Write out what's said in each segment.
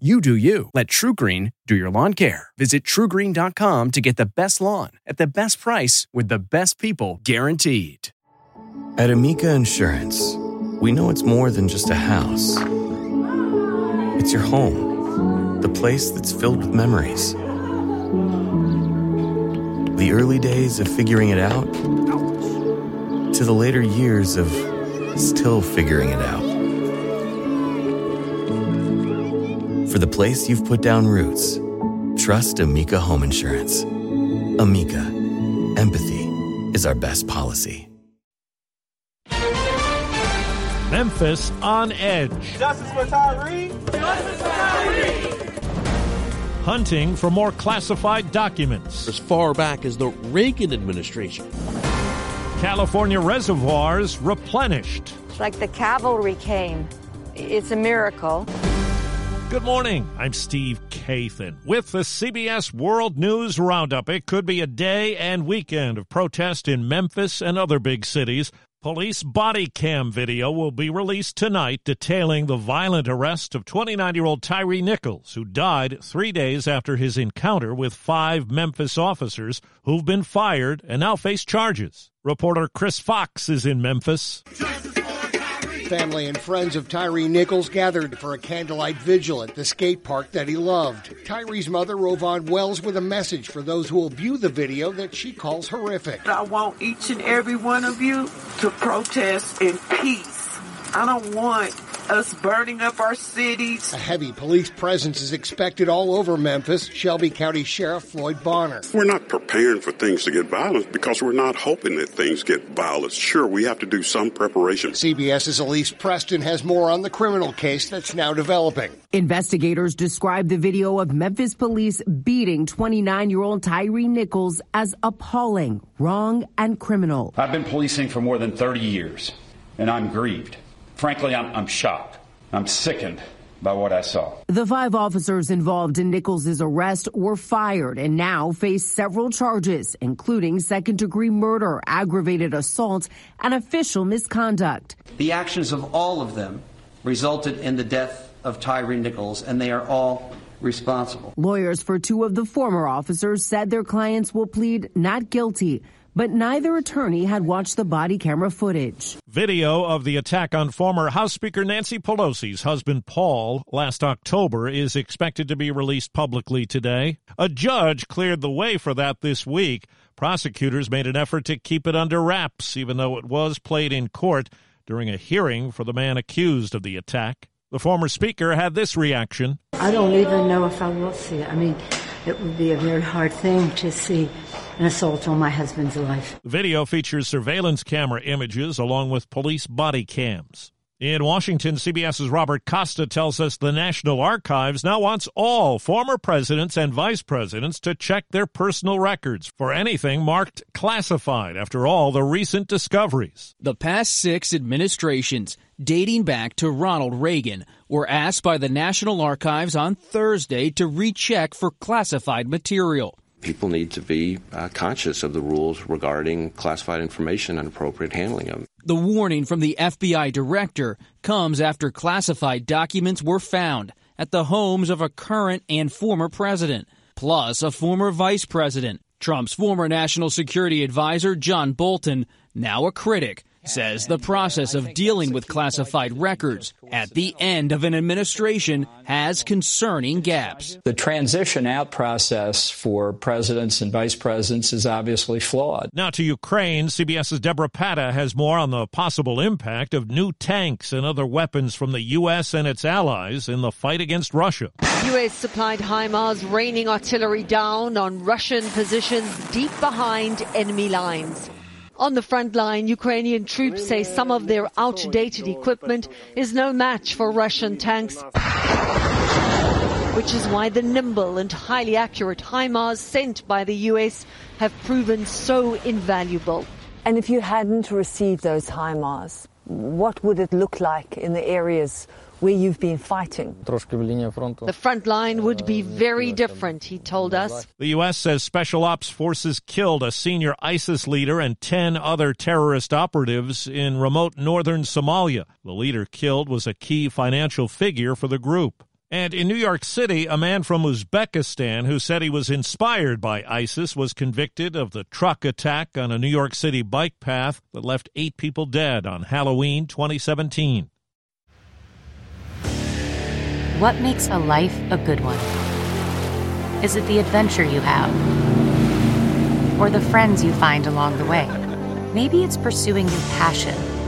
You do you. Let TruGreen do your lawn care. Visit trugreen.com to get the best lawn at the best price with the best people guaranteed. At Amica Insurance, we know it's more than just a house. It's your home, the place that's filled with memories. The early days of figuring it out to the later years of still figuring it out. For the place you've put down roots, trust Amica Home Insurance. Amica, empathy is our best policy. Memphis on edge. Justice for Tyre. Justice for Tyre. Hunting for more classified documents. As far back as the Reagan administration. California reservoirs replenished. It's like the cavalry came. It's a miracle. Good morning. I'm Steve Kathan with the CBS World News Roundup. It could be a day and weekend of protest in Memphis and other big cities. Police body cam video will be released tonight detailing the violent arrest of 29 year old Tyre Nichols, who died three days after his encounter with five Memphis officers who've been fired and now face charges. Reporter Chris Fox is in Memphis. Family and friends of Tyre Nichols gathered for a candlelight vigil at the skate park that he loved. Tyre's mother, RowVaughn Wells, with a message for those who will view the video that she calls horrific. I want each and every one of you to protest in peace. I don't want us burning up our cities. A heavy police presence is expected all over Memphis. Shelby County Sheriff Floyd Bonner. We're not preparing for things to get violent because we're not hoping that things get violent. Sure, we have to do some preparation. CBS's Elise Preston has more on the criminal case that's now developing. Investigators describe the video of Memphis police beating 29 year old Tyre Nichols as appalling, wrong, and criminal. I've been policing for more than 30 years, and I'm grieved. Frankly, I'm, I'm shocked. I'm sickened by what I saw. The five officers involved in Nichols' arrest were fired and now face several charges, including second degree murder, aggravated assault, and official misconduct. The actions of all of them resulted in the death of Tyre Nichols, and they are all responsible. Lawyers for two of the former officers said their clients will plead not guilty but neither attorney had watched the body camera footage. Video of the attack on former House Speaker Nancy Pelosi's husband Paul last October is expected to be released publicly today. A judge cleared the way for that this week. Prosecutors made an effort to keep it under wraps, even though it was played in court during a hearing for the man accused of the attack. The former speaker had this reaction. I don't even know if I will see it. I mean, it would be a very hard thing to see an assault on my husband's life. The video features surveillance camera images along with police body cams. In Washington, CBS's Robert Costa tells us the National Archives now wants all former presidents and vice presidents to check their personal records for anything marked classified after all the recent discoveries. The past six administrations, dating back to Ronald Reagan, were asked by the National Archives on Thursday to recheck for classified material people need to be uh, conscious of the rules regarding classified information and appropriate handling of them. The warning from the FBI director comes after classified documents were found at the homes of a current and former president, plus a former vice president. Trump's former national security advisor, John Bolton, now a critic says the process of dealing with classified records at the end of an administration has concerning gaps. The transition out process for presidents and vice presidents is obviously flawed. Now to Ukraine, CBS's Debora Patta has more on the possible impact of new tanks and other weapons from the U.S. and its allies in the fight against Russia. U.S. supplied HIMARS raining artillery down on Russian positions deep behind enemy lines. On the front line, Ukrainian troops say some of their outdated equipment is no match for Russian tanks, which is why the nimble and highly accurate HIMARS sent by the US have proven so invaluable. And if you hadn't received those HIMARS, what would it look like in the areas where you've been fighting? The front line would be very different, he told us. The U.S. says special ops forces killed a senior ISIS leader and 10 other terrorist operatives in remote northern Somalia. The leader killed was a key financial figure for the group. And in New York City, a man from Uzbekistan who said he was inspired by ISIS was convicted of the truck attack on a New York City bike path that left eight people dead on Halloween 2017. What makes a life a good one? Is it the adventure you have? Or the friends you find along the way? Maybe it's pursuing your passion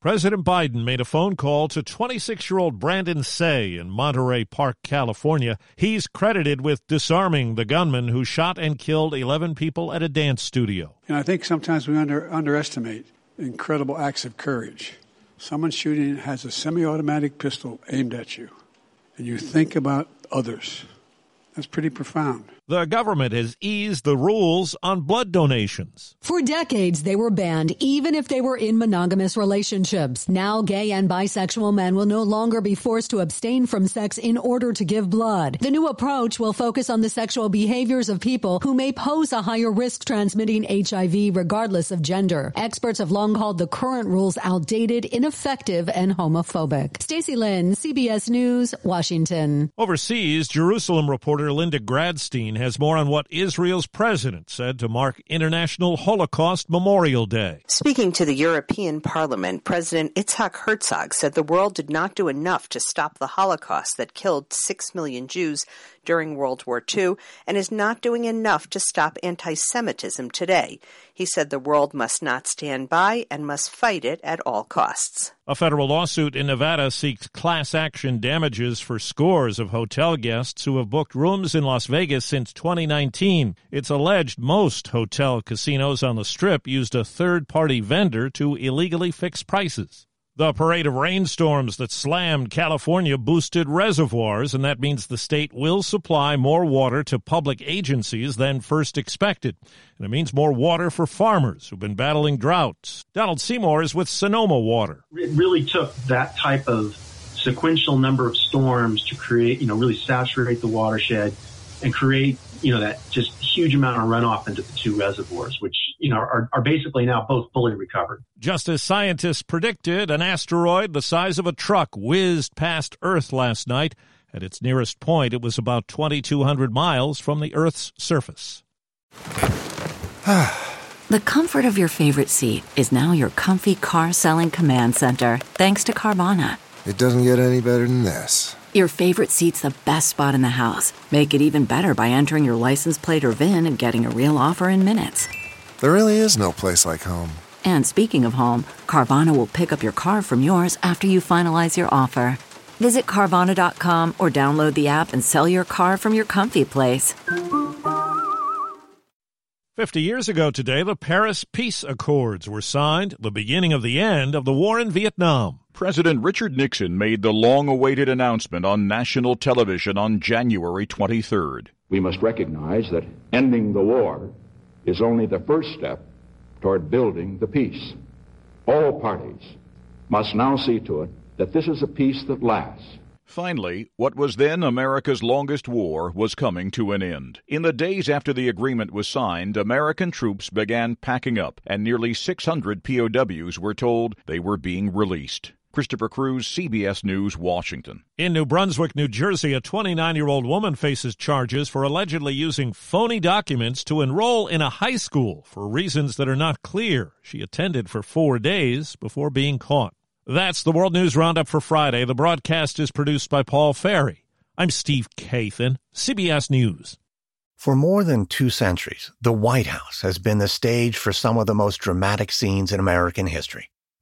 President Biden made a phone call to 26 year old Brandon Tsay in Monterey Park, California. He's credited with disarming the gunman who shot and killed 11 people at a dance studio. And I think sometimes we under, underestimate incredible acts of courage. Someone shooting has a semi automatic pistol aimed at you, and you think about others. That's pretty profound. The government has eased the rules on blood donations. For decades, they were banned, even if they were in monogamous relationships. Now, gay and bisexual men will no longer be forced to abstain from sex in order to give blood. The new approach will focus on the sexual behaviors of people who may pose a higher risk transmitting HIV regardless of gender. Experts have long called the current rules outdated, ineffective, and homophobic. Stacy Lynn, CBS News, Washington. Overseas, Jerusalem reporter Linda Gradstein has more on what Israel's president said to mark International Holocaust Memorial Day. Speaking to the European Parliament, President Itzhak Herzog said the world did not do enough to stop the Holocaust that killed six million Jews during World War II and is not doing enough to stop anti Semitism today. He said the world must not stand by and must fight it at all costs. A federal lawsuit in Nevada seeks class action damages for scores of hotel guests who have booked rooms in Las Vegas since 2019. It's alleged most hotel casinos on the strip used a third party vendor to illegally fix prices. The parade of rainstorms that slammed California boosted reservoirs, and that means the state will supply more water to public agencies than first expected. And it means more water for farmers who've been battling droughts. Donald Seymour is with Sonoma Water. It really took that type of sequential number of storms to create, you know, really saturate the watershed and create you know, that just huge amount of runoff into the two reservoirs, which, you know, are, are basically now both fully recovered. Just as scientists predicted, an asteroid the size of a truck whizzed past Earth last night. At its nearest point, it was about 2,200 miles from the Earth's surface. the comfort of your favorite seat is now your comfy car selling command center, thanks to Carvana. It doesn't get any better than this. Your favorite seat's the best spot in the house. Make it even better by entering your license plate or VIN and getting a real offer in minutes. There really is no place like home. And speaking of home, Carvana will pick up your car from yours after you finalize your offer. Visit Carvana.com or download the app and sell your car from your comfy place. 50 years ago today, the Paris Peace Accords were signed, the beginning of the end of the war in Vietnam. President Richard Nixon made the long awaited announcement on national television on January 23rd. We must recognize that ending the war is only the first step toward building the peace. All parties must now see to it that this is a peace that lasts. Finally, what was then America's longest war was coming to an end. In the days after the agreement was signed, American troops began packing up, and nearly 600 POWs were told they were being released. Christopher Cruise, CBS News, Washington. In New Brunswick, New Jersey, a 29 year old woman faces charges for allegedly using phony documents to enroll in a high school for reasons that are not clear. She attended for four days before being caught. That's the World News Roundup for Friday. The broadcast is produced by Paul Ferry. I'm Steve Kathan, CBS News. For more than two centuries, the White House has been the stage for some of the most dramatic scenes in American history.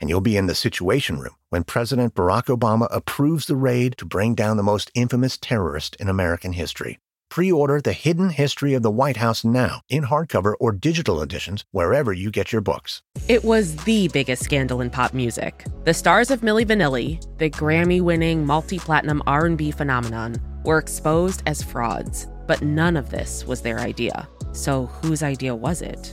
and you'll be in the Situation Room when President Barack Obama approves the raid to bring down the most infamous terrorist in American history. Pre order The Hidden History of the White House now in hardcover or digital editions wherever you get your books. It was the biggest scandal in pop music. The stars of Milli Vanilli, the Grammy-winning multi-platinum R&B phenomenon, were exposed as frauds, but none of this was their idea. So whose idea was it?